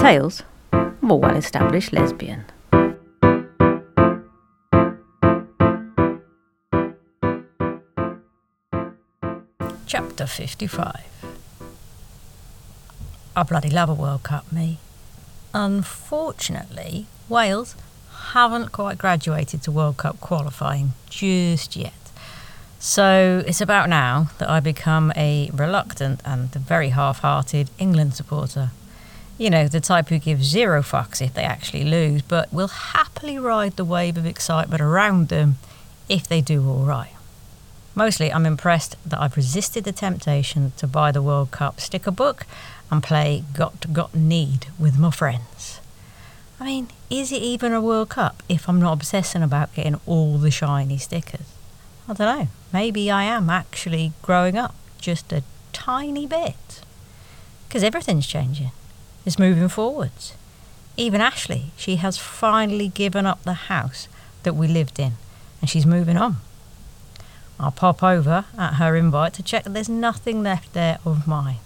Tales of a well established lesbian. Chapter 55 I bloody love a World Cup, me. Unfortunately, Wales haven't quite graduated to World Cup qualifying just yet. So it's about now that I become a reluctant and very half hearted England supporter. You know, the type who gives zero fucks if they actually lose, but will happily ride the wave of excitement around them if they do alright. Mostly, I'm impressed that I've resisted the temptation to buy the World Cup sticker book and play Got Got Need with my friends. I mean, is it even a World Cup if I'm not obsessing about getting all the shiny stickers? I don't know. Maybe I am actually growing up just a tiny bit. Because everything's changing. It's moving forwards. Even Ashley, she has finally given up the house that we lived in and she's moving on. I'll pop over at her invite to check that there's nothing left there of mine.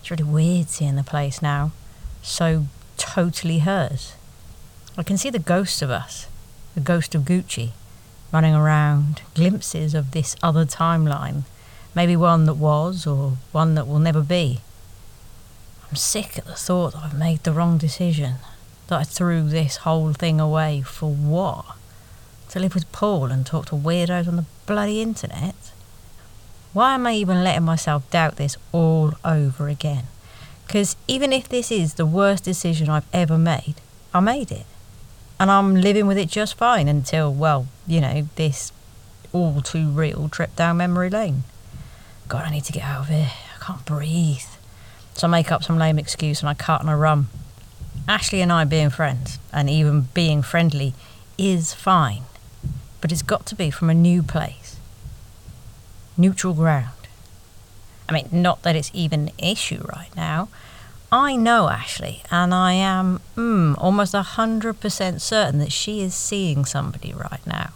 It's really weird seeing the place now, so totally hers. I can see the ghosts of us, the ghost of Gucci, running around, glimpses of this other timeline, maybe one that was or one that will never be. I'm sick at the thought that I've made the wrong decision, that I threw this whole thing away for what? To live with Paul and talk to weirdos on the bloody internet? Why am I even letting myself doubt this all over again? Because even if this is the worst decision I've ever made, I made it. And I'm living with it just fine until, well, you know, this all too real trip down memory lane. God, I need to get out of here. I can't breathe. So I make up some lame excuse and I cut and I run. Ashley and I being friends, and even being friendly, is fine. But it's got to be from a new place. Neutral ground. I mean, not that it's even an issue right now. I know Ashley, and I am mm, almost 100% certain that she is seeing somebody right now.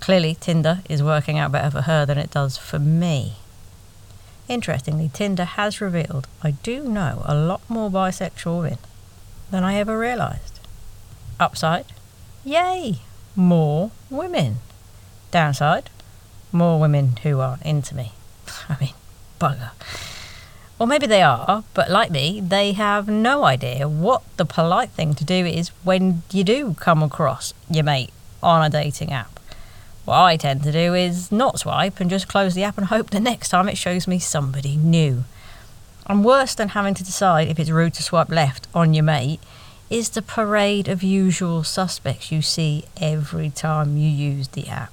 Clearly, Tinder is working out better for her than it does for me. Interestingly, Tinder has revealed I do know a lot more bisexual women than I ever realised. Upside? Yay! More women. Downside? More women who aren't into me. I mean, bugger. Or maybe they are, but like me, they have no idea what the polite thing to do is when you do come across your mate on a dating app. What I tend to do is not swipe and just close the app and hope the next time it shows me somebody new. And worse than having to decide if it's rude to swipe left on your mate is the parade of usual suspects you see every time you use the app.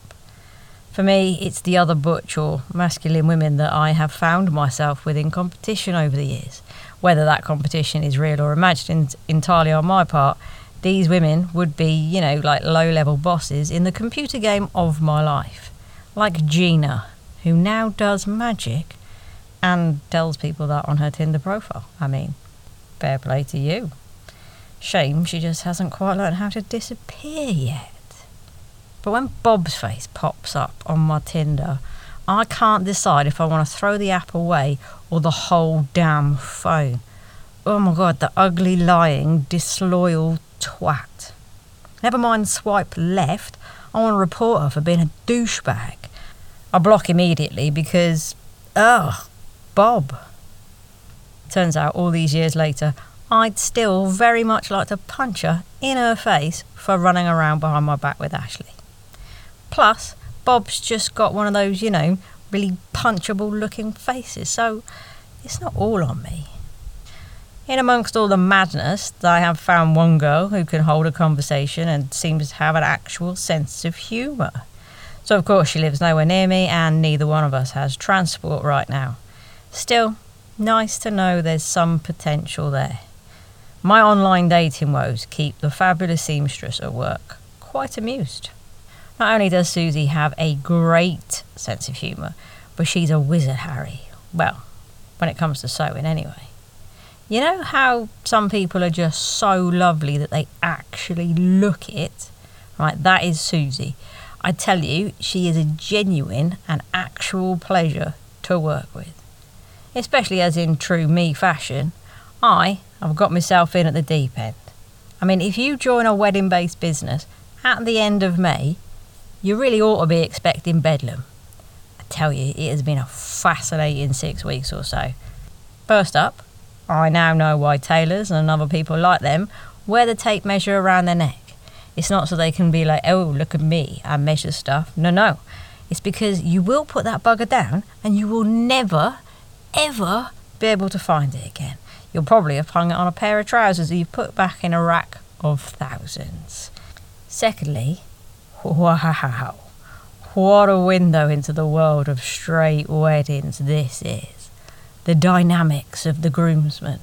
For me, it's the other butch or masculine women that I have found myself with in competition over the years. Whether that competition is real or imagined entirely on my part, these women would be, you know, like low level bosses in the computer game of my life. Like Gina, who now does magic and tells people that on her Tinder profile. I mean, fair play to you. Shame she just hasn't quite learned how to disappear yet. But when Bob's face pops up on my Tinder, I can't decide if I want to throw the app away or the whole damn phone. Oh my god, the ugly, lying, disloyal twat. Never mind swipe left, I want to report her for being a douchebag. I block immediately because, ugh, Bob. Turns out all these years later, I'd still very much like to punch her in her face for running around behind my back with Ashley. Plus, Bob's just got one of those, you know, really punchable looking faces, so it's not all on me. In amongst all the madness, I have found one girl who can hold a conversation and seems to have an actual sense of humour. So, of course, she lives nowhere near me, and neither one of us has transport right now. Still, nice to know there's some potential there. My online dating woes keep the fabulous seamstress at work quite amused. Not only does Susie have a great sense of humour, but she's a wizard, Harry. Well, when it comes to sewing, anyway. You know how some people are just so lovely that they actually look it? Right, that is Susie. I tell you, she is a genuine and actual pleasure to work with. Especially as in true me fashion, I I've got myself in at the deep end. I mean, if you join a wedding based business at the end of May, you really ought to be expecting bedlam. I tell you, it has been a fascinating six weeks or so. First up, I now know why tailors and other people like them wear the tape measure around their neck. It's not so they can be like, oh, look at me, I measure stuff. No, no. It's because you will put that bugger down and you will never, ever be able to find it again. You'll probably have hung it on a pair of trousers that you've put back in a rack of thousands. Secondly, wow, what a window into the world of straight weddings this is. The dynamics of the groomsmen,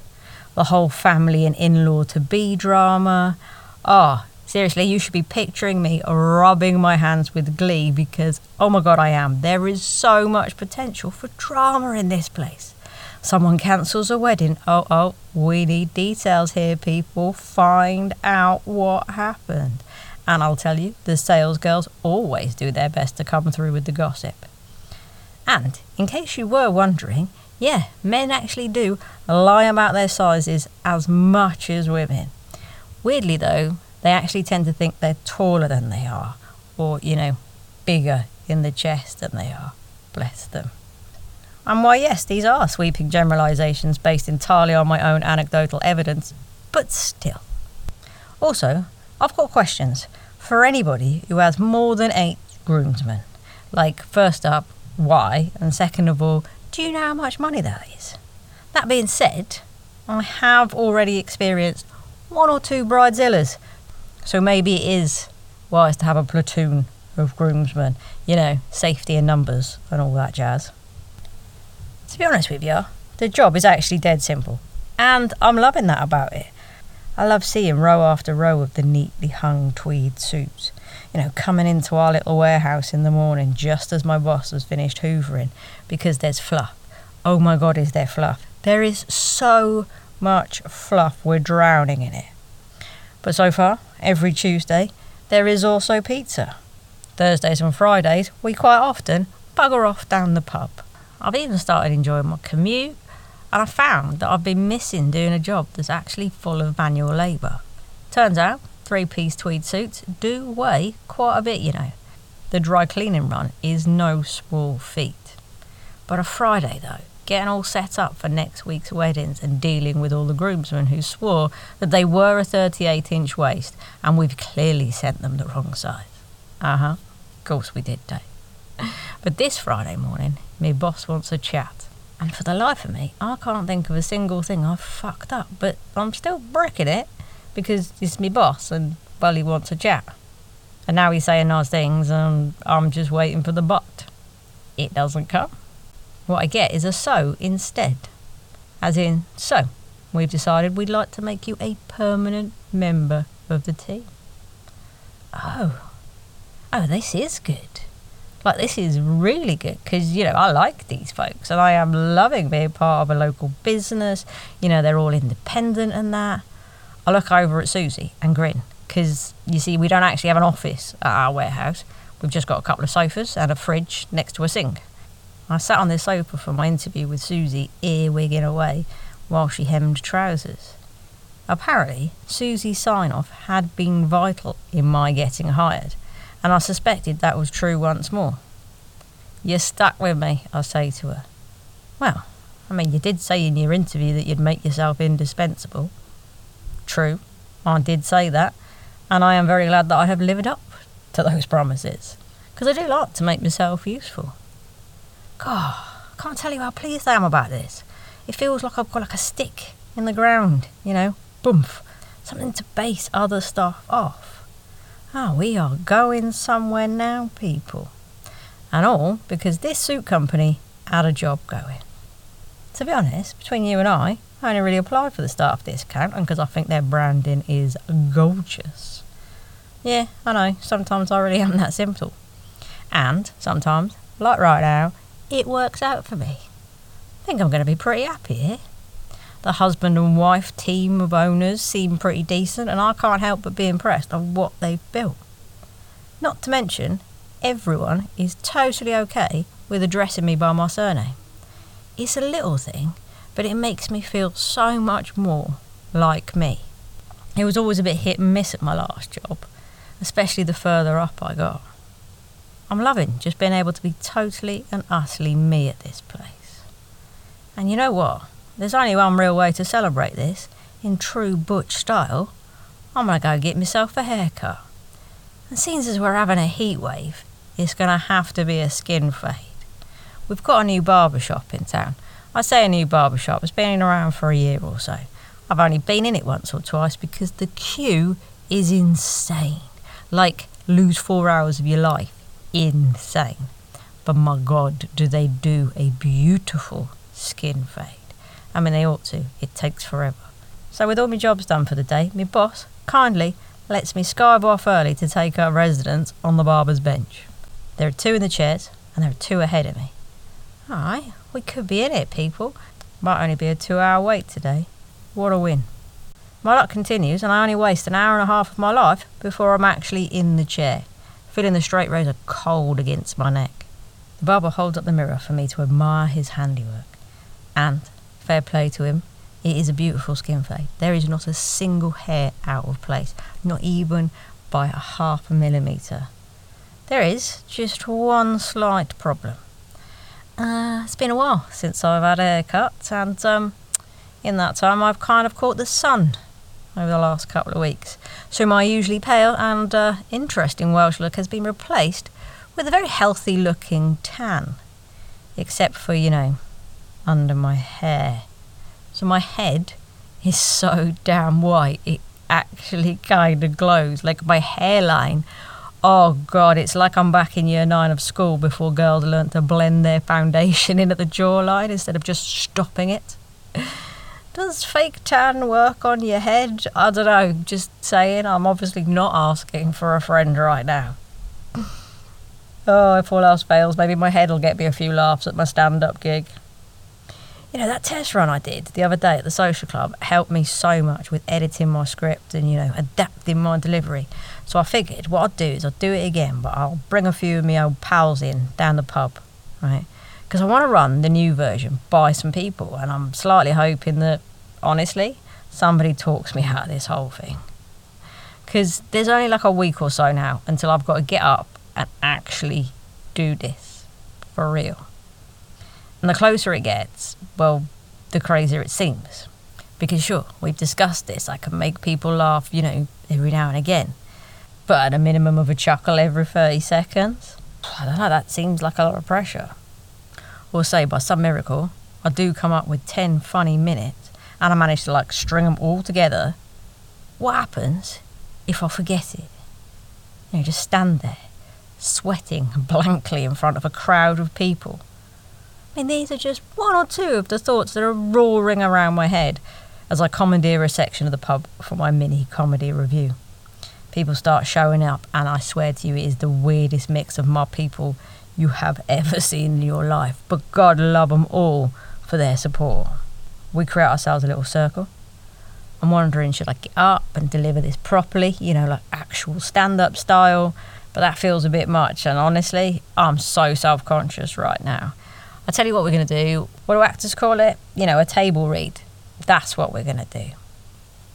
the whole family and in law to be drama. Ah, oh, seriously, you should be picturing me rubbing my hands with glee because, oh my god, I am. There is so much potential for drama in this place. Someone cancels a wedding. Oh, oh, we need details here, people. Find out what happened. And I'll tell you, the sales girls always do their best to come through with the gossip. And, in case you were wondering, yeah, men actually do lie about their sizes as much as women. Weirdly, though, they actually tend to think they're taller than they are, or, you know, bigger in the chest than they are. Bless them. And why, yes, these are sweeping generalisations based entirely on my own anecdotal evidence, but still. Also, I've got questions for anybody who has more than eight groomsmen. Like, first up, why? And second of all, do you know how much money that is? That being said, I have already experienced one or two bridezillas, so maybe it is wise to have a platoon of groomsmen, you know, safety in numbers and all that jazz. To be honest with you, the job is actually dead simple, and I'm loving that about it. I love seeing row after row of the neatly hung tweed suits, you know, coming into our little warehouse in the morning just as my boss has finished hoovering because there's fluff. Oh my god, is there fluff? There is so much fluff, we're drowning in it. But so far, every Tuesday, there is also pizza. Thursdays and Fridays, we quite often bugger off down the pub. I've even started enjoying my commute and I found that I've been missing doing a job that's actually full of manual labour. Turns out, three piece tweed suits do weigh quite a bit, you know. The dry cleaning run is no small feat. But a Friday, though, getting all set up for next week's weddings and dealing with all the groomsmen who swore that they were a 38 inch waist and we've clearly sent them the wrong size. Uh huh. Of course we did, Dave. But this Friday morning, me boss wants a chat. And for the life of me, I can't think of a single thing I've fucked up, but I'm still bricking it because it's my boss and, well, he wants a chat. And now he's saying nice things and I'm just waiting for the but. It doesn't come. What I get is a so instead. As in, so, we've decided we'd like to make you a permanent member of the team. Oh. Oh, this is good. Like, this is really good because, you know, I like these folks and I am loving being part of a local business. You know, they're all independent and that. I look over at Susie and grin because, you see, we don't actually have an office at our warehouse. We've just got a couple of sofas and a fridge next to a sink. I sat on this sofa for my interview with Susie, earwigging away while she hemmed trousers. Apparently, Susie's sign off had been vital in my getting hired and I suspected that was true once more. You stuck with me, I say to her. Well, I mean, you did say in your interview that you'd make yourself indispensable. True, I did say that, and I am very glad that I have lived up to those promises, because I do like to make myself useful. God, I can't tell you how pleased I am about this. It feels like I've got like a stick in the ground, you know, boomf, something to base other stuff off. Ah, we are going somewhere now, people. And all because this suit company had a job going. To be honest, between you and I, I only really applied for the staff discount because I think their branding is gorgeous. Yeah, I know, sometimes I really am that simple. And sometimes, like right now, it works out for me. I think I'm going to be pretty happy here. The husband and wife team of owners seem pretty decent, and I can't help but be impressed of what they've built. Not to mention, everyone is totally okay with addressing me by my surname. It's a little thing, but it makes me feel so much more like me. It was always a bit hit and miss at my last job, especially the further up I got. I'm loving just being able to be totally and utterly me at this place. And you know what? There's only one real way to celebrate this, in true butch style. I'm gonna go get myself a haircut. And seeing as we're having a heat wave, it's gonna have to be a skin fade. We've got a new barber shop in town. I say a new barber shop, it's been around for a year or so. I've only been in it once or twice because the queue is insane. Like, lose four hours of your life insane. But my God, do they do a beautiful skin fade? I mean, they ought to. It takes forever. So, with all my jobs done for the day, my boss kindly lets me skive off early to take up residence on the barber's bench. There are two in the chairs, and there are two ahead of me. Alright, we could be in it, people. Might only be a two hour wait today. What a win. My luck continues, and I only waste an hour and a half of my life before I'm actually in the chair feeling the straight razor cold against my neck. The barber holds up the mirror for me to admire his handiwork. And, fair play to him, it is a beautiful skin fade. There is not a single hair out of place, not even by a half a millimetre. There is just one slight problem. Uh, it's been a while since I've had a haircut, and um, in that time I've kind of caught the sun over the last couple of weeks. So my usually pale and uh, interesting Welsh look has been replaced with a very healthy looking tan. Except for, you know, under my hair. So my head is so damn white, it actually kind of glows. Like my hairline. Oh god, it's like I'm back in year nine of school before girls learnt to blend their foundation in at the jawline instead of just stopping it. Does fake tan work on your head? I don't know. Just saying. I'm obviously not asking for a friend right now. oh, if all else fails, maybe my head will get me a few laughs at my stand up gig. You know, that test run I did the other day at the social club helped me so much with editing my script and, you know, adapting my delivery. So I figured what I'd do is I'll do it again, but I'll bring a few of my old pals in down the pub, right? because I want to run the new version by some people, and I'm slightly hoping that, honestly, somebody talks me out of this whole thing. Because there's only like a week or so now until I've got to get up and actually do this for real. And the closer it gets, well, the crazier it seems. Because sure, we've discussed this. I can make people laugh, you know, every now and again. But at a minimum of a chuckle every 30 seconds, I don't know, that seems like a lot of pressure or say by some miracle, I do come up with 10 funny minutes and I manage to like string them all together, what happens if I forget it? You know, just stand there, sweating blankly in front of a crowd of people. Mean, these are just one or two of the thoughts that are roaring around my head as I commandeer a section of the pub for my mini comedy review. People start showing up, and I swear to you, it is the weirdest mix of mob people you have ever seen in your life. But God love them all for their support. We create ourselves a little circle. I'm wondering, should I get up and deliver this properly, you know, like actual stand up style? But that feels a bit much, and honestly, I'm so self conscious right now. I tell you what we're going to do. What do actors call it? You know, a table read. That's what we're going to do.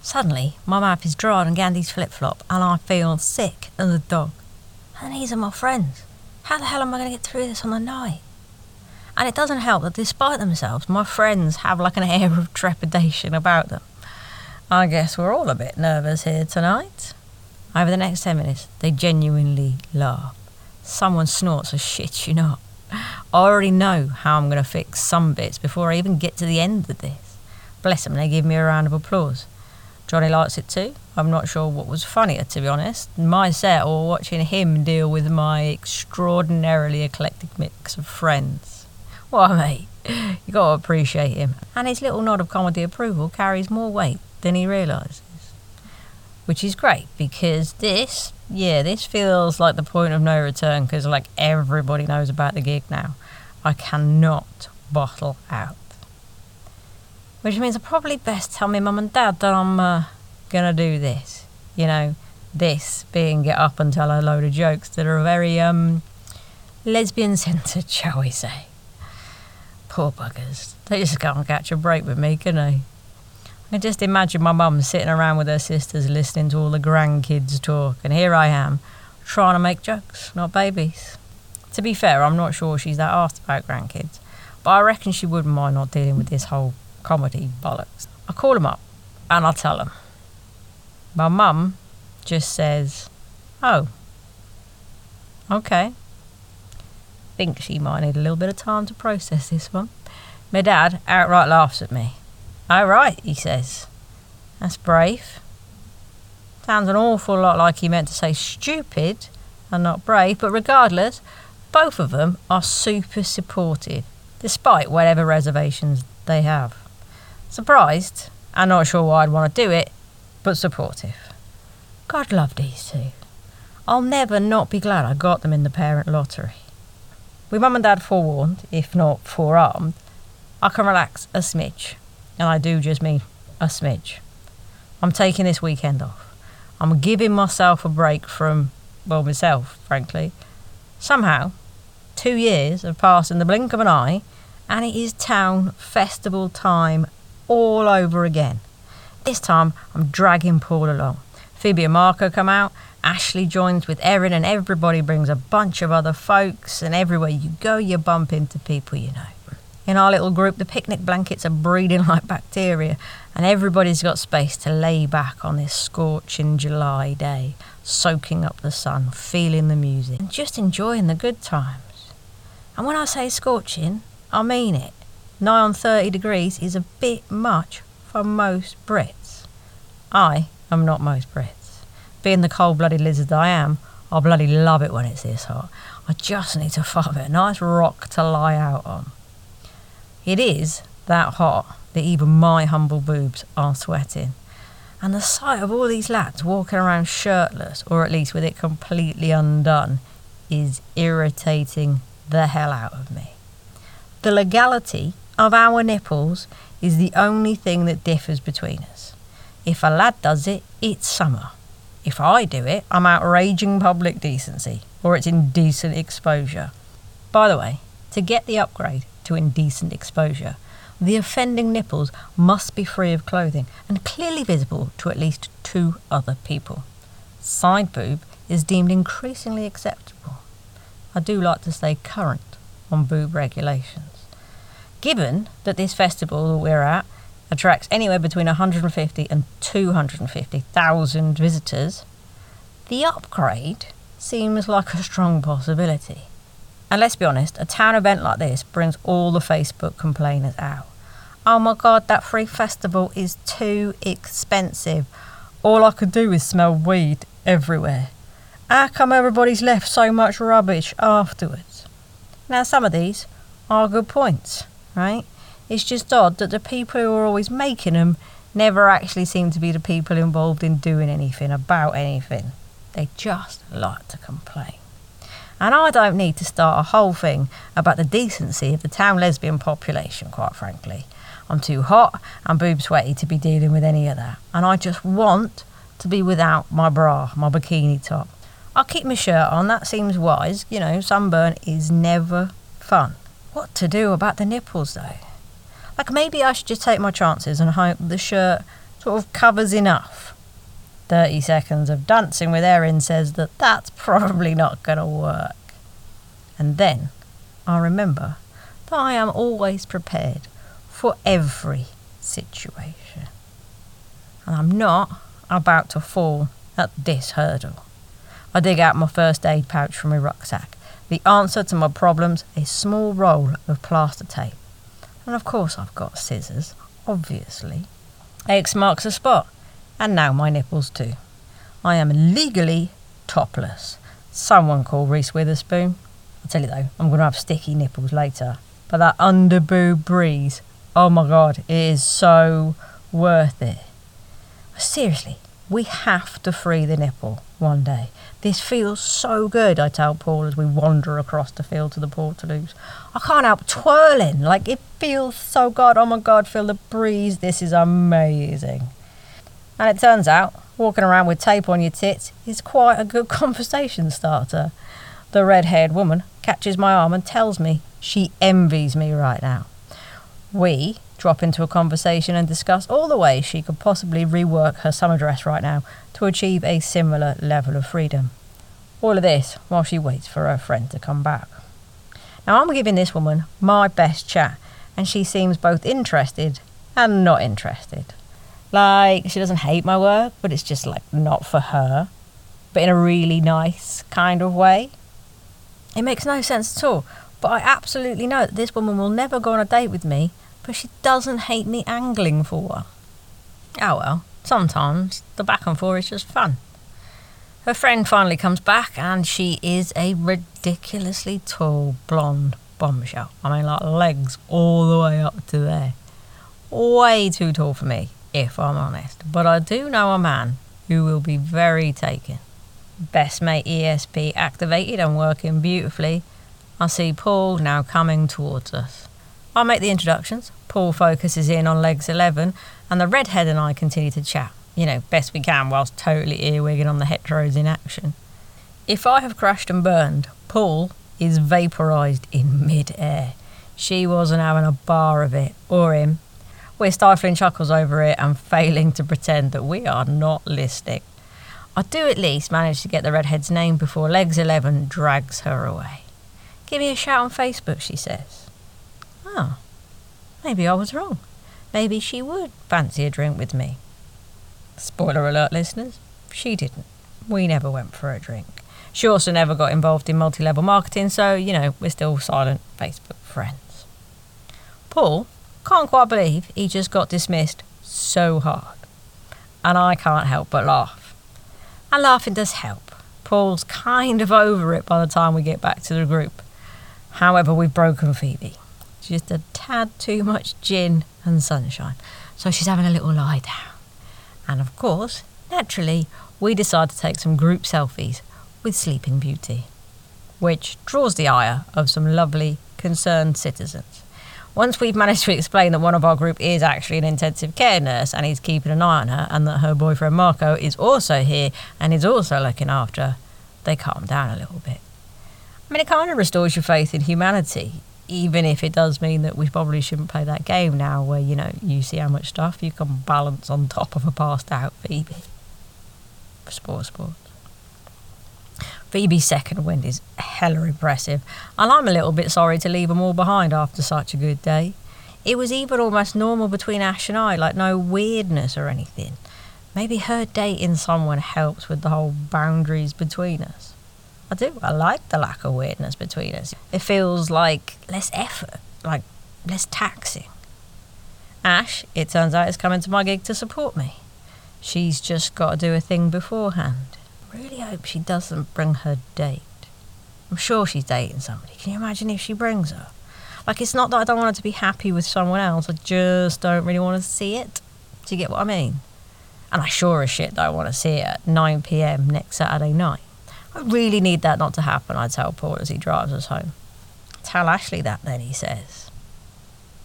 Suddenly, my mouth is dry on Gandhi's flip flop, and I feel sick as a dog. And these are my friends. How the hell am I going to get through this on the night? And it doesn't help that despite themselves, my friends have like an air of trepidation about them. I guess we're all a bit nervous here tonight. Over the next 10 minutes, they genuinely laugh. Someone snorts a shit you not. I already know how I'm going to fix some bits before I even get to the end of this. Bless them, they give me a round of applause. Johnny likes it too. I'm not sure what was funnier, to be honest, my set or watching him deal with my extraordinarily eclectic mix of friends. Why, mate, you got to appreciate him. And his little nod of comedy approval carries more weight than he realises. Which is great because this, yeah, this feels like the point of no return because, like, everybody knows about the gig now. I cannot bottle out. Which means I probably best tell my mum and dad that I'm uh, gonna do this. You know, this being get up and tell a load of jokes that are very um, lesbian centred, shall we say. Poor buggers. They just can't catch a break with me, can they? I just imagine my mum sitting around with her sisters listening to all the grandkids talk, and here I am trying to make jokes, not babies. To be fair, I'm not sure she's that asked about grandkids, but I reckon she wouldn't mind not dealing with this whole comedy bollocks. I call them up and I tell them. My mum just says, Oh, okay. Think she might need a little bit of time to process this one. My dad outright laughs at me. Oh, right, he says. That's brave. Sounds an awful lot like he meant to say stupid and not brave, but regardless, both of them are super supportive, despite whatever reservations they have. Surprised, and not sure why I'd want to do it, but supportive. God love these two. I'll never not be glad I got them in the parent lottery. With mum and dad forewarned, if not forearmed, I can relax a smidge. And I do just mean a smidge. I'm taking this weekend off. I'm giving myself a break from, well, myself, frankly. Somehow, two years have passed in the blink of an eye, and it is town festival time all over again. This time, I'm dragging Paul along. Phoebe and Marco come out, Ashley joins with Erin, and everybody brings a bunch of other folks, and everywhere you go, you bump into people you know. In our little group, the picnic blankets are breeding like bacteria, and everybody's got space to lay back on this scorching July day, soaking up the sun, feeling the music, and just enjoying the good times. And when I say scorching, I mean it. Nigh on 30 degrees is a bit much for most Brits. I am not most Brits. Being the cold blooded lizard I am, I bloody love it when it's this hot. I just need to find a nice rock to lie out on. It is that hot that even my humble boobs are sweating. And the sight of all these lads walking around shirtless, or at least with it completely undone, is irritating the hell out of me. The legality of our nipples is the only thing that differs between us. If a lad does it, it's summer. If I do it, I'm outraging public decency, or it's indecent exposure. By the way, to get the upgrade, to indecent exposure. The offending nipples must be free of clothing and clearly visible to at least two other people. Side boob is deemed increasingly acceptable. I do like to stay current on boob regulations. Given that this festival that we're at attracts anywhere between 150 and 250,000 visitors, the upgrade seems like a strong possibility. And let's be honest, a town event like this brings all the Facebook complainers out. Oh my god, that free festival is too expensive. All I could do is smell weed everywhere. How come everybody's left so much rubbish afterwards? Now, some of these are good points, right? It's just odd that the people who are always making them never actually seem to be the people involved in doing anything about anything. They just like to complain. And I don't need to start a whole thing about the decency of the town lesbian population, quite frankly. I'm too hot and boob sweaty to be dealing with any of that. And I just want to be without my bra, my bikini top. I'll keep my shirt on, that seems wise. You know, sunburn is never fun. What to do about the nipples, though? Like, maybe I should just take my chances and hope the shirt sort of covers enough 30 seconds of dancing with Erin says that that's probably not going to work. And then I remember that I am always prepared for every situation. And I'm not about to fall at this hurdle. I dig out my first aid pouch from my rucksack. The answer to my problems a small roll of plaster tape. And of course, I've got scissors, obviously. X marks the spot and now my nipples too. I am legally topless. Someone call Reese Witherspoon. I'll tell you though, I'm going to have sticky nipples later. But that underboob breeze, oh my god, it is so worth it. Seriously, we have to free the nipple one day. This feels so good, I tell Paul as we wander across the field to the Portaloos. I can't help twirling, like it feels so good. Oh my god, feel the breeze. This is amazing. And it turns out, walking around with tape on your tits is quite a good conversation starter. The red haired woman catches my arm and tells me she envies me right now. We drop into a conversation and discuss all the ways she could possibly rework her summer dress right now to achieve a similar level of freedom. All of this while she waits for her friend to come back. Now, I'm giving this woman my best chat, and she seems both interested and not interested. Like, she doesn't hate my work, but it's just like not for her, but in a really nice kind of way. It makes no sense at all, but I absolutely know that this woman will never go on a date with me, but she doesn't hate me angling for her. Oh well, sometimes the back and forth is just fun. Her friend finally comes back, and she is a ridiculously tall blonde bombshell. I mean, like legs all the way up to there. Way too tall for me, if I'm honest. But I do know a man who will be very taken. Best mate ESP activated and working beautifully. I see Paul now coming towards us. I'll make the introductions. Paul focuses in on legs 11, and the redhead and I continue to chat you know, best we can whilst totally earwigging on the heteros in action. If I have crashed and burned, Paul is vaporised in mid-air. She wasn't having a bar of it, or him. We're stifling chuckles over it and failing to pretend that we are not listening. I do at least manage to get the redhead's name before Legs 11 drags her away. Give me a shout on Facebook, she says. Oh, maybe I was wrong. Maybe she would fancy a drink with me. Spoiler alert, listeners, she didn't. We never went for a drink. She also never got involved in multi level marketing, so, you know, we're still silent Facebook friends. Paul can't quite believe he just got dismissed so hard. And I can't help but laugh. And laughing does help. Paul's kind of over it by the time we get back to the group. However, we've broken Phoebe. Just a tad too much gin and sunshine. So she's having a little lie down. And of course, naturally, we decide to take some group selfies with Sleeping Beauty, which draws the ire of some lovely, concerned citizens. Once we've managed to explain that one of our group is actually an intensive care nurse and he's keeping an eye on her, and that her boyfriend Marco is also here and is also looking after her, they calm down a little bit. I mean, it kind of restores your faith in humanity even if it does mean that we probably shouldn't play that game now where, you know, you see how much stuff you can balance on top of a passed out Phoebe. For sport sports. Phoebe's second wind is hella impressive, and I'm a little bit sorry to leave them all behind after such a good day. It was even almost normal between Ash and I, like no weirdness or anything. Maybe her dating someone helps with the whole boundaries between us. I do. I like the lack of weirdness between us. It feels like less effort, like less taxing. Ash, it turns out, is coming to my gig to support me. She's just got to do a thing beforehand. Really hope she doesn't bring her date. I'm sure she's dating somebody. Can you imagine if she brings her? Like, it's not that I don't want her to be happy with someone else, I just don't really want to see it. Do you get what I mean? And I sure as shit don't want to see it at 9 pm next Saturday night. I really need that not to happen, I tell Paul as he drives us home. Tell Ashley that then, he says.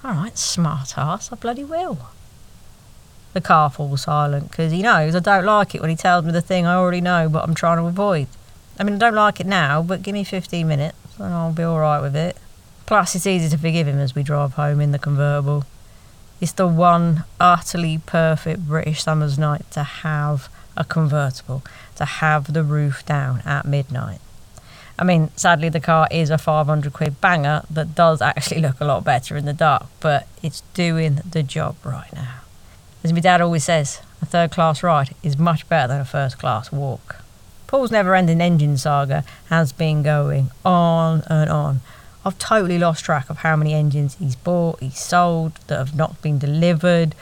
All right, smart ass, I bloody will. The car falls silent because he knows I don't like it when he tells me the thing I already know but I'm trying to avoid. I mean, I don't like it now, but give me 15 minutes and I'll be alright with it. Plus, it's easy to forgive him as we drive home in the convertible. It's the one utterly perfect British summer's night to have a convertible to have the roof down at midnight. I mean, sadly, the car is a 500 quid banger that does actually look a lot better in the dark, but it's doing the job right now. As my dad always says, a third class ride is much better than a first class walk. Paul's never ending engine saga has been going on and on. I've totally lost track of how many engines he's bought, he's sold, that have not been delivered,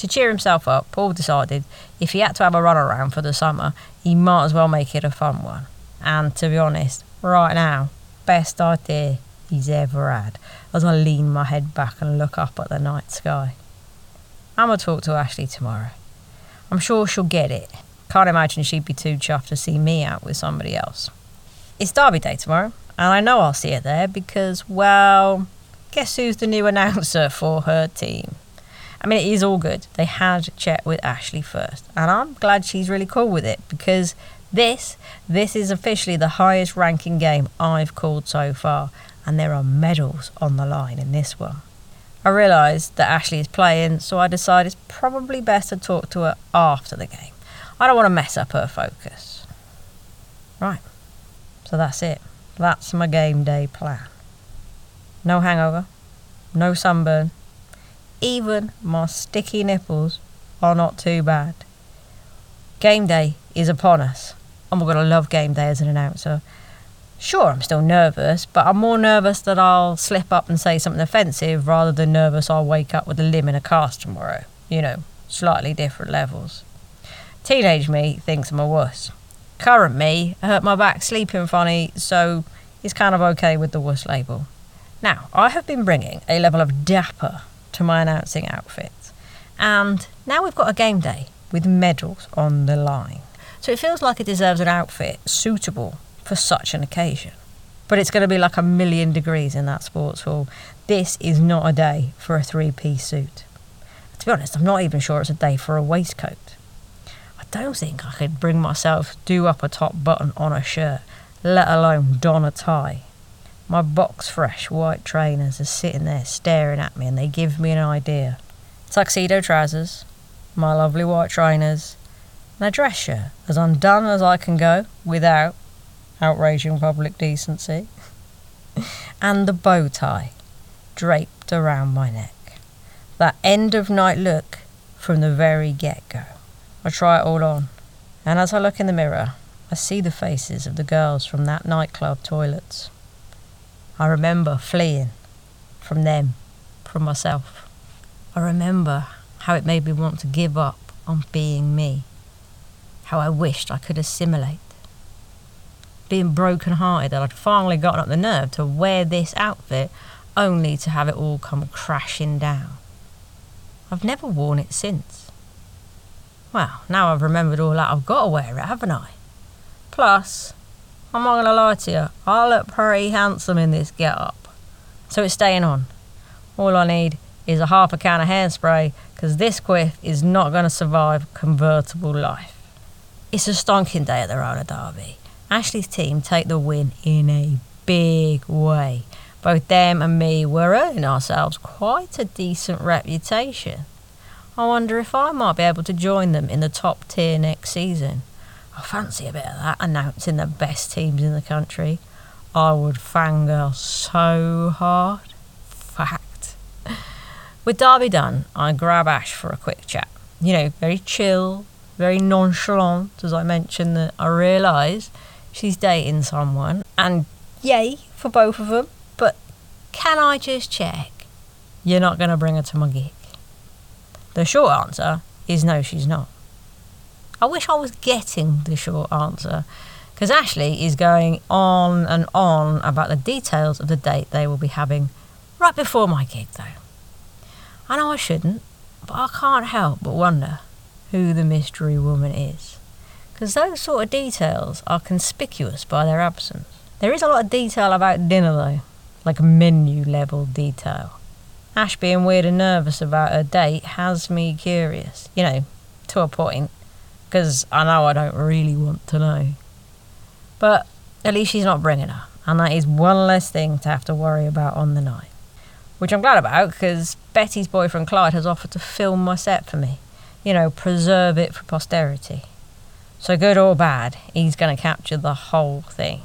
to cheer himself up, Paul decided if he had to have a run around for the summer, he might as well make it a fun one. And to be honest, right now, best idea he's ever had as I lean my head back and look up at the night sky. I'm going to talk to Ashley tomorrow. I'm sure she'll get it. Can't imagine she'd be too chuffed to see me out with somebody else. It's Derby Day tomorrow, and I know I'll see her there because, well, guess who's the new announcer for her team? I mean, it is all good. They had chat with Ashley first, and I'm glad she's really cool with it because this this is officially the highest ranking game I've called so far, and there are medals on the line in this one. I realised that Ashley is playing, so I decided it's probably best to talk to her after the game. I don't want to mess up her focus. Right, so that's it. That's my game day plan. No hangover, no sunburn. Even my sticky nipples are not too bad. Game day is upon us. Oh my god, I love game day as an announcer. Sure, I'm still nervous, but I'm more nervous that I'll slip up and say something offensive rather than nervous I'll wake up with a limb in a cast tomorrow. You know, slightly different levels. Teenage me thinks I'm a wuss. Current me hurt my back sleeping funny, so is kind of okay with the wuss label. Now, I have been bringing a level of dapper to my announcing outfit, and now we've got a game day with medals on the line. So it feels like it deserves an outfit suitable for such an occasion. But it's going to be like a million degrees in that sports hall. This is not a day for a three piece suit. To be honest, I'm not even sure it's a day for a waistcoat. I don't think I could bring myself to do up a top button on a shirt, let alone don a tie. My box fresh white trainers are sitting there staring at me and they give me an idea. Tuxedo trousers, my lovely white trainers, and a dress shirt as undone as I can go without outraging public decency, and the bow tie draped around my neck. That end of night look from the very get go. I try it all on, and as I look in the mirror, I see the faces of the girls from that nightclub toilets. I remember fleeing from them, from myself. I remember how it made me want to give up on being me, how I wished I could assimilate being broken-hearted that I'd finally gotten up the nerve to wear this outfit only to have it all come crashing down. I've never worn it since. Well, now I've remembered all that, I've got to wear it, haven't I? Plus, I'm not to lie to you, I look pretty handsome in this get-up. So it's staying on. All I need is a half a can of hairspray, because this quiff is not to survive convertible life. It's a stonking day at the roller derby. Ashley's team take the win in a big way. Both them and me were earning ourselves quite a decent reputation. I wonder if I might be able to join them in the top tier next season. I fancy a bit of that, announcing the best teams in the country. I would fangirl so hard. Fact. With Derby done, I grab Ash for a quick chat. You know, very chill, very nonchalant, as I mentioned that I realise she's dating someone, and yay for both of them. But can I just check you're not going to bring her to my gig? The short answer is no, she's not. I wish I was getting the short answer because Ashley is going on and on about the details of the date they will be having right before my gig, though. I know I shouldn't, but I can't help but wonder who the mystery woman is because those sort of details are conspicuous by their absence. There is a lot of detail about dinner though, like menu level detail. Ash being weird and nervous about her date has me curious, you know, to a point, because I know I don't really want to know. But at least she's not bringing her, and that is one less thing to have to worry about on the night. Which I'm glad about because Betty's boyfriend Clyde has offered to film my set for me. You know, preserve it for posterity. So, good or bad, he's going to capture the whole thing.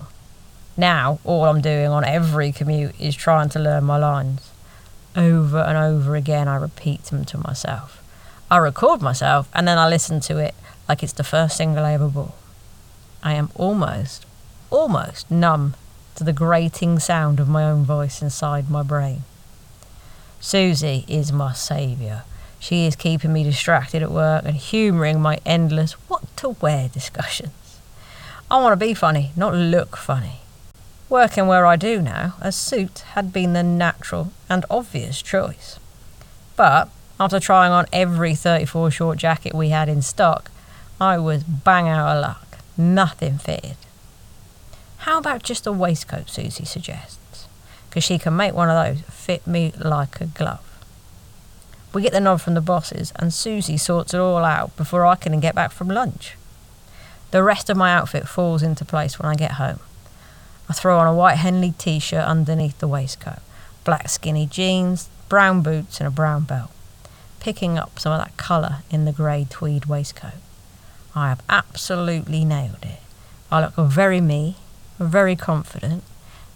Now, all I'm doing on every commute is trying to learn my lines. Over and over again, I repeat them to myself. I record myself and then I listen to it like it's the first single I ever bought. I am almost, almost numb to the grating sound of my own voice inside my brain. Susie is my saviour. She is keeping me distracted at work and humouring my endless what to wear discussions. I want to be funny, not look funny. Working where I do now, a suit had been the natural and obvious choice. But after trying on every 34 short jacket we had in stock, I was bang out of luck. Nothing fitted. How about just a waistcoat, Susie suggests? Because she can make one of those fit me like a glove. We get the nod from the bosses, and Susie sorts it all out before I can get back from lunch. The rest of my outfit falls into place when I get home. I throw on a white Henley t shirt underneath the waistcoat, black skinny jeans, brown boots, and a brown belt, picking up some of that colour in the grey tweed waistcoat. I have absolutely nailed it. I look very me, very confident,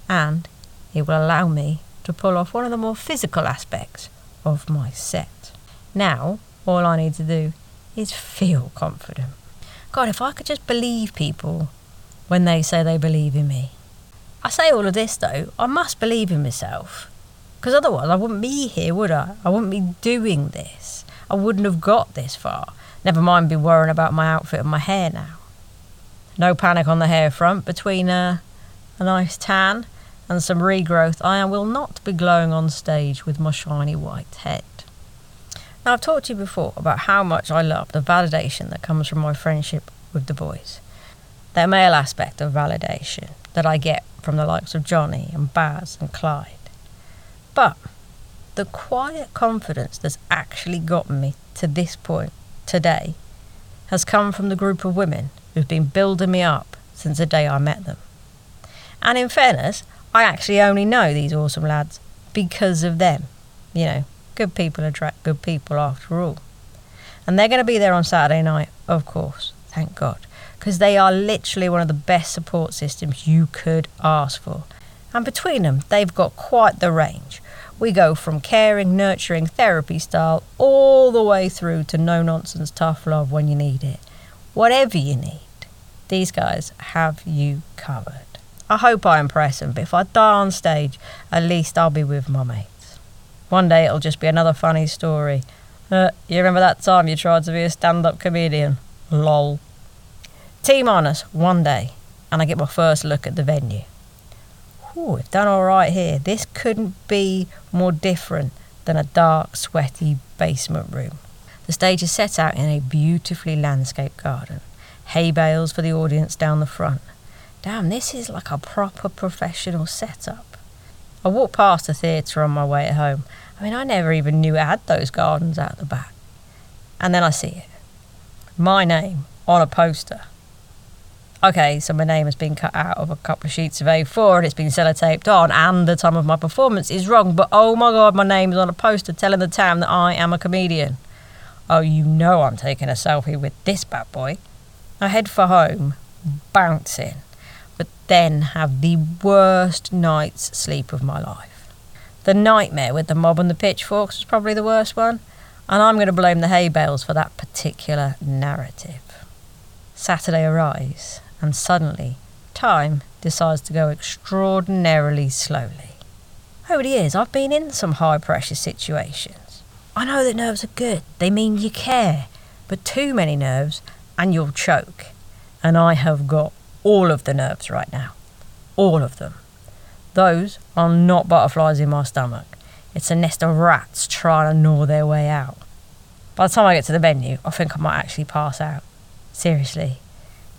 and it will allow me to pull off one of the more physical aspects of my set. Now, all I need to do is feel confident. God, if I could just believe people when they say they believe in me. I say all of this though, I must believe in myself. Because otherwise, I wouldn't be here, would I? I wouldn't be doing this. I wouldn't have got this far. Never mind be worrying about my outfit and my hair now. No panic on the hair front. Between a, a nice tan and some regrowth, I will not be glowing on stage with my shiny white head. Now, I've talked to you before about how much I love the validation that comes from my friendship with the boys. That male aspect of validation that I get from the likes of Johnny and Baz and Clyde. But the quiet confidence that's actually gotten me to this point today has come from the group of women who've been building me up since the day I met them. And in fairness, I actually only know these awesome lads because of them. You know, good people attract good people after all. And they're going to be there on Saturday night, of course, thank God, because they are literally one of the best support systems you could ask for. And between them, they've got quite the range. We go from caring, nurturing, therapy style all the way through to no nonsense tough love when you need it. Whatever you need, these guys have you covered. I hope I impress them, but if I die on stage, at least I'll be with my mates. One day it'll just be another funny story. Uh, you remember that time you tried to be a stand up comedian? Lol. Team Honest, one day, and I get my first look at the venue. Ooh, we've done all right here. This couldn't be more different than a dark, sweaty basement room. The stage is set out in a beautifully landscaped garden. Hay bales for the audience down the front. Damn, this is like a proper professional setup. I walked past the theatre on my way home. I mean, I never even knew it had those gardens out the back. And then I see it. My name on a poster okay, so my name has been cut out of a couple of sheets of A4 and it's been sellotaped on, and the time of my performance is wrong, but oh my god, my name is on a poster telling the town that I am a comedian. Oh, you know I'm taking a selfie with this bad boy. I head for home, bouncing, but then have the worst night's sleep of my life. The nightmare with the mob and the pitchforks was probably the worst one, and I'm going to blame the hay bales for that particular narrative. Saturday arrives, and suddenly time decides to go extraordinarily slowly. Oh, Over the years, I've been in some high pressure situations. I know that nerves are good, they mean you care, but too many nerves and you'll choke. And I have got all of the nerves right now. All of them. Those are not butterflies in my stomach. It's a nest of rats trying to gnaw their way out. By the time I get to the venue, I think I might actually pass out. Seriously.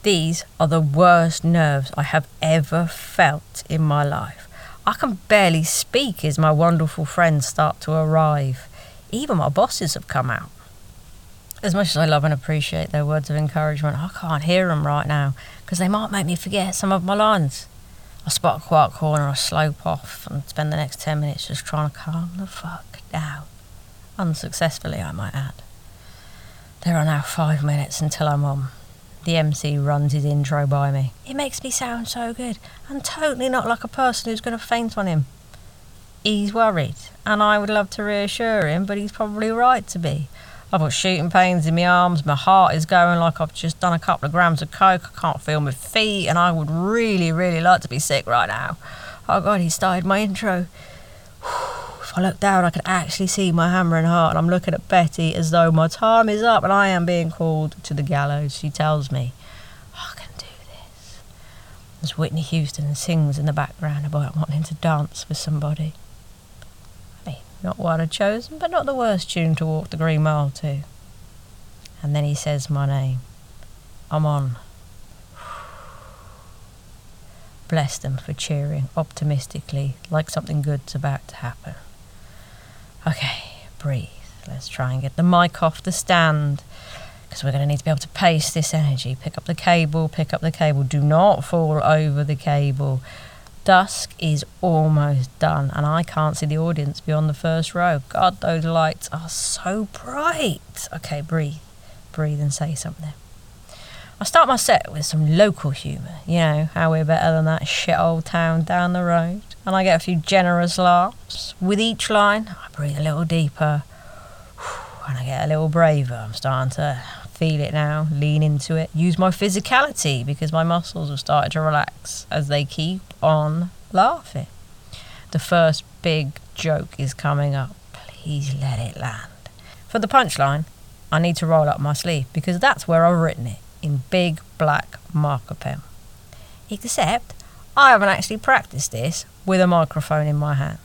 These are the worst nerves I have ever felt in my life. I can barely speak as my wonderful friends start to arrive. Even my bosses have come out. As much as I love and appreciate their words of encouragement, I can't hear them right now because they might make me forget some of my lines. I spot a quiet corner, I slope off and spend the next 10 minutes just trying to calm the fuck down. Unsuccessfully, I might add. There are now five minutes until I'm on. The MC runs his intro by me. It makes me sound so good. I'm totally not like a person who's going to faint on him. He's worried, and I would love to reassure him, but he's probably right to be. I've got shooting pains in my arms, my heart is going like I've just done a couple of grams of coke, I can't feel my feet, and I would really, really like to be sick right now. Oh god, he started my intro. If I look down, I can actually see my hammer and heart, and I'm looking at Betty as though my time is up and I am being called to the gallows. She tells me, I can do this. As Whitney Houston sings in the background about wanting to dance with somebody. I mean, not what I'd chosen, but not the worst tune to walk the green mile to. And then he says my name. I'm on. Bless them for cheering optimistically like something good's about to happen. Okay, breathe. Let's try and get the mic off the stand because we're going to need to be able to pace this energy. Pick up the cable, pick up the cable. Do not fall over the cable. Dusk is almost done, and I can't see the audience beyond the first row. God, those lights are so bright. Okay, breathe, breathe, and say something. I start my set with some local humour, you know, how we're better than that shit old town down the road. And I get a few generous laughs. With each line, I breathe a little deeper and I get a little braver. I'm starting to feel it now, lean into it, use my physicality because my muscles have started to relax as they keep on laughing. The first big joke is coming up. Please let it land. For the punchline, I need to roll up my sleeve because that's where I've written it in big black marker pen. Except I haven't actually practiced this with a microphone in my hand.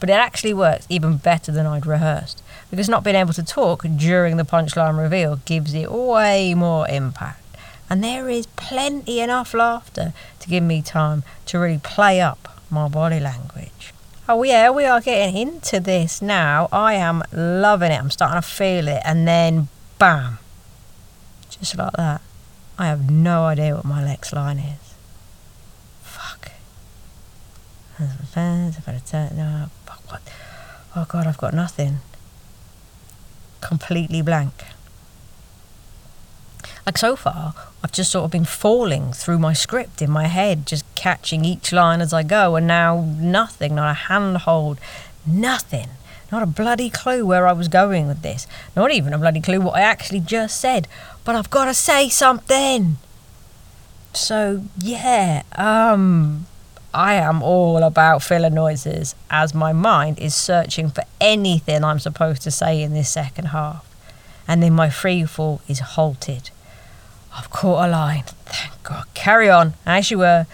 But it actually works even better than I'd rehearsed because not being able to talk during the punchline reveal gives it way more impact. And there is plenty enough laughter to give me time to really play up my body language. Oh, yeah, we are getting into this now. I am loving it. I'm starting to feel it. And then, bam, just like that. I have no idea what my next line is. Fuck. No, fuck what? Oh god, I've got nothing. Completely blank. Like so far, I've just sort of been falling through my script in my head, just catching each line as I go, and now nothing, not a handhold, nothing. Not a bloody clue where I was going with this. Not even a bloody clue what I actually just said. But I've got to say something. So, yeah, um, I am all about filler noises as my mind is searching for anything I'm supposed to say in this second half. And then my free fall is halted. I've caught a line. Thank God. Carry on, as you were.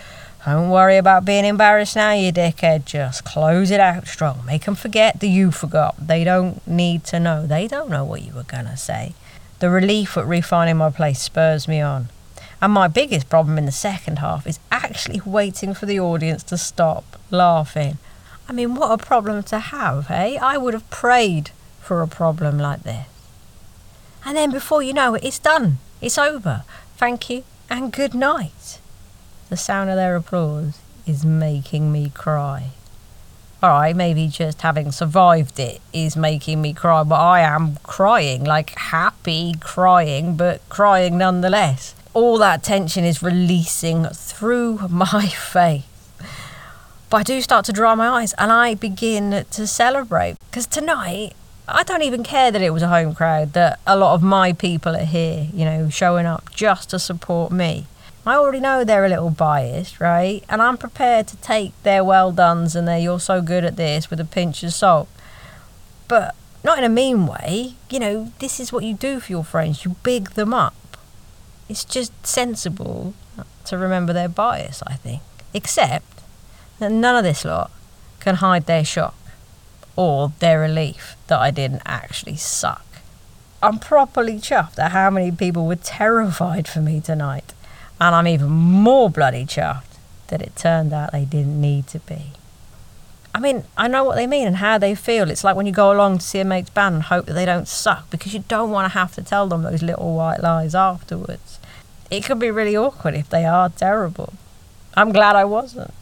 Don't worry about being embarrassed now, you dickhead. Just close it out strong. Make them forget that you forgot. They don't need to know. They don't know what you were going to say. The relief at refinding my place spurs me on. And my biggest problem in the second half is actually waiting for the audience to stop laughing. I mean, what a problem to have, eh? I would have prayed for a problem like this. And then before you know it, it's done. It's over. Thank you and good night. The sound of their applause is making me cry. Alright, maybe just having survived it is making me cry, but I am crying, like happy crying, but crying nonetheless. All that tension is releasing through my face. But I do start to dry my eyes and I begin to celebrate. Because tonight, I don't even care that it was a home crowd, that a lot of my people are here, you know, showing up just to support me. I already know they're a little biased, right? And I'm prepared to take their well dones and their you're so good at this with a pinch of salt. But not in a mean way. You know, this is what you do for your friends. You big them up. It's just sensible to remember their bias, I think. Except that none of this lot can hide their shock or their relief that I didn't actually suck. I'm properly chuffed at how many people were terrified for me tonight and I'm even more bloody chuffed that it turned out they didn't need to be. I mean, I know what they mean and how they feel. It's like when you go along to see a mate's band and hope that they don't suck because you don't want to have to tell them those little white lies afterwards. It could be really awkward if they are terrible. I'm glad I wasn't.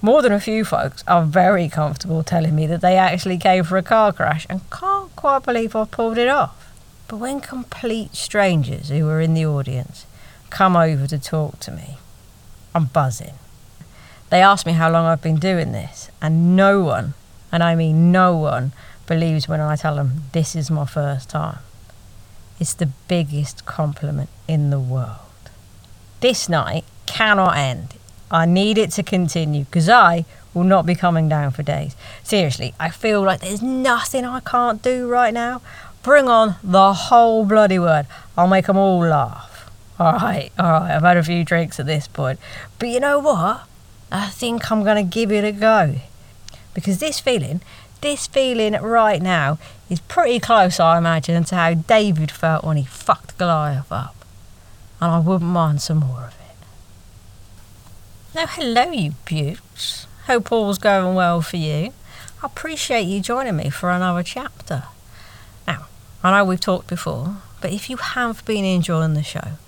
More than a few folks are very comfortable telling me that they actually came for a car crash and can't quite believe I've pulled it off. But when complete strangers who were in the audience come over to talk to me. I'm buzzing. They ask me how long I've been doing this, and no one, and I mean no one, believes when I tell them this is my first time. It's the biggest compliment in the world. This night cannot end. I need it to continue because I will not be coming down for days. Seriously, I feel like there's nothing I can't do right now. Bring on the whole bloody word. I'll make them all laugh. All right, all right, I've had a few drinks at this point. But you know what? I think I'm going to give it a go. Because this feeling, this feeling right now is pretty close, I imagine, to how David felt when he fucked Goliath up. And I wouldn't mind some more of it. Now, hello, you beauts. Hope all's going well for you. I appreciate you joining me for another chapter. Now, I know we've talked before, but if you have been enjoying the show,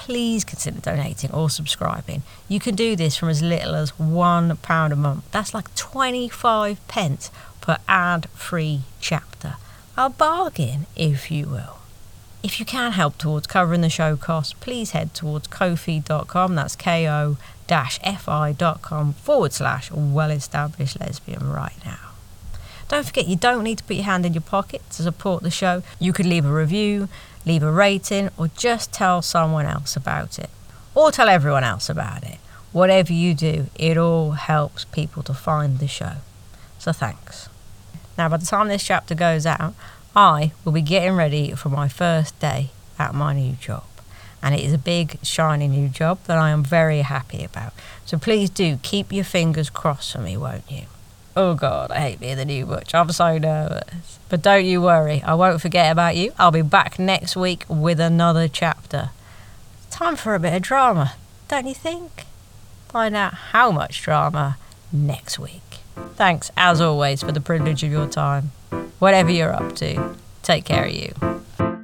please consider donating or subscribing. You can do this from as little as £1 a month. That's like 25 pence per ad free chapter. A bargain, if you will. If you can help towards covering the show costs, please head towards ko-fi.com. That's ko fi.com forward slash well established lesbian right now. Don't forget, you don't need to put your hand in your pocket to support the show. You could leave a review, leave a rating, or just tell someone else about it. Or tell everyone else about it. Whatever you do, it all helps people to find the show. So thanks. Now, by the time this chapter goes out, I will be getting ready for my first day at my new job. And it is a big, shiny new job that I am very happy about. So please do keep your fingers crossed for me, won't you? Oh God, I hate being the new butch. I'm so nervous. But don't you worry, I won't forget about you. I'll be back next week with another chapter. Time for a bit of drama, don't you think? Find out how much drama next week. Thanks, as always, for the privilege of your time. Whatever you're up to, take care of you.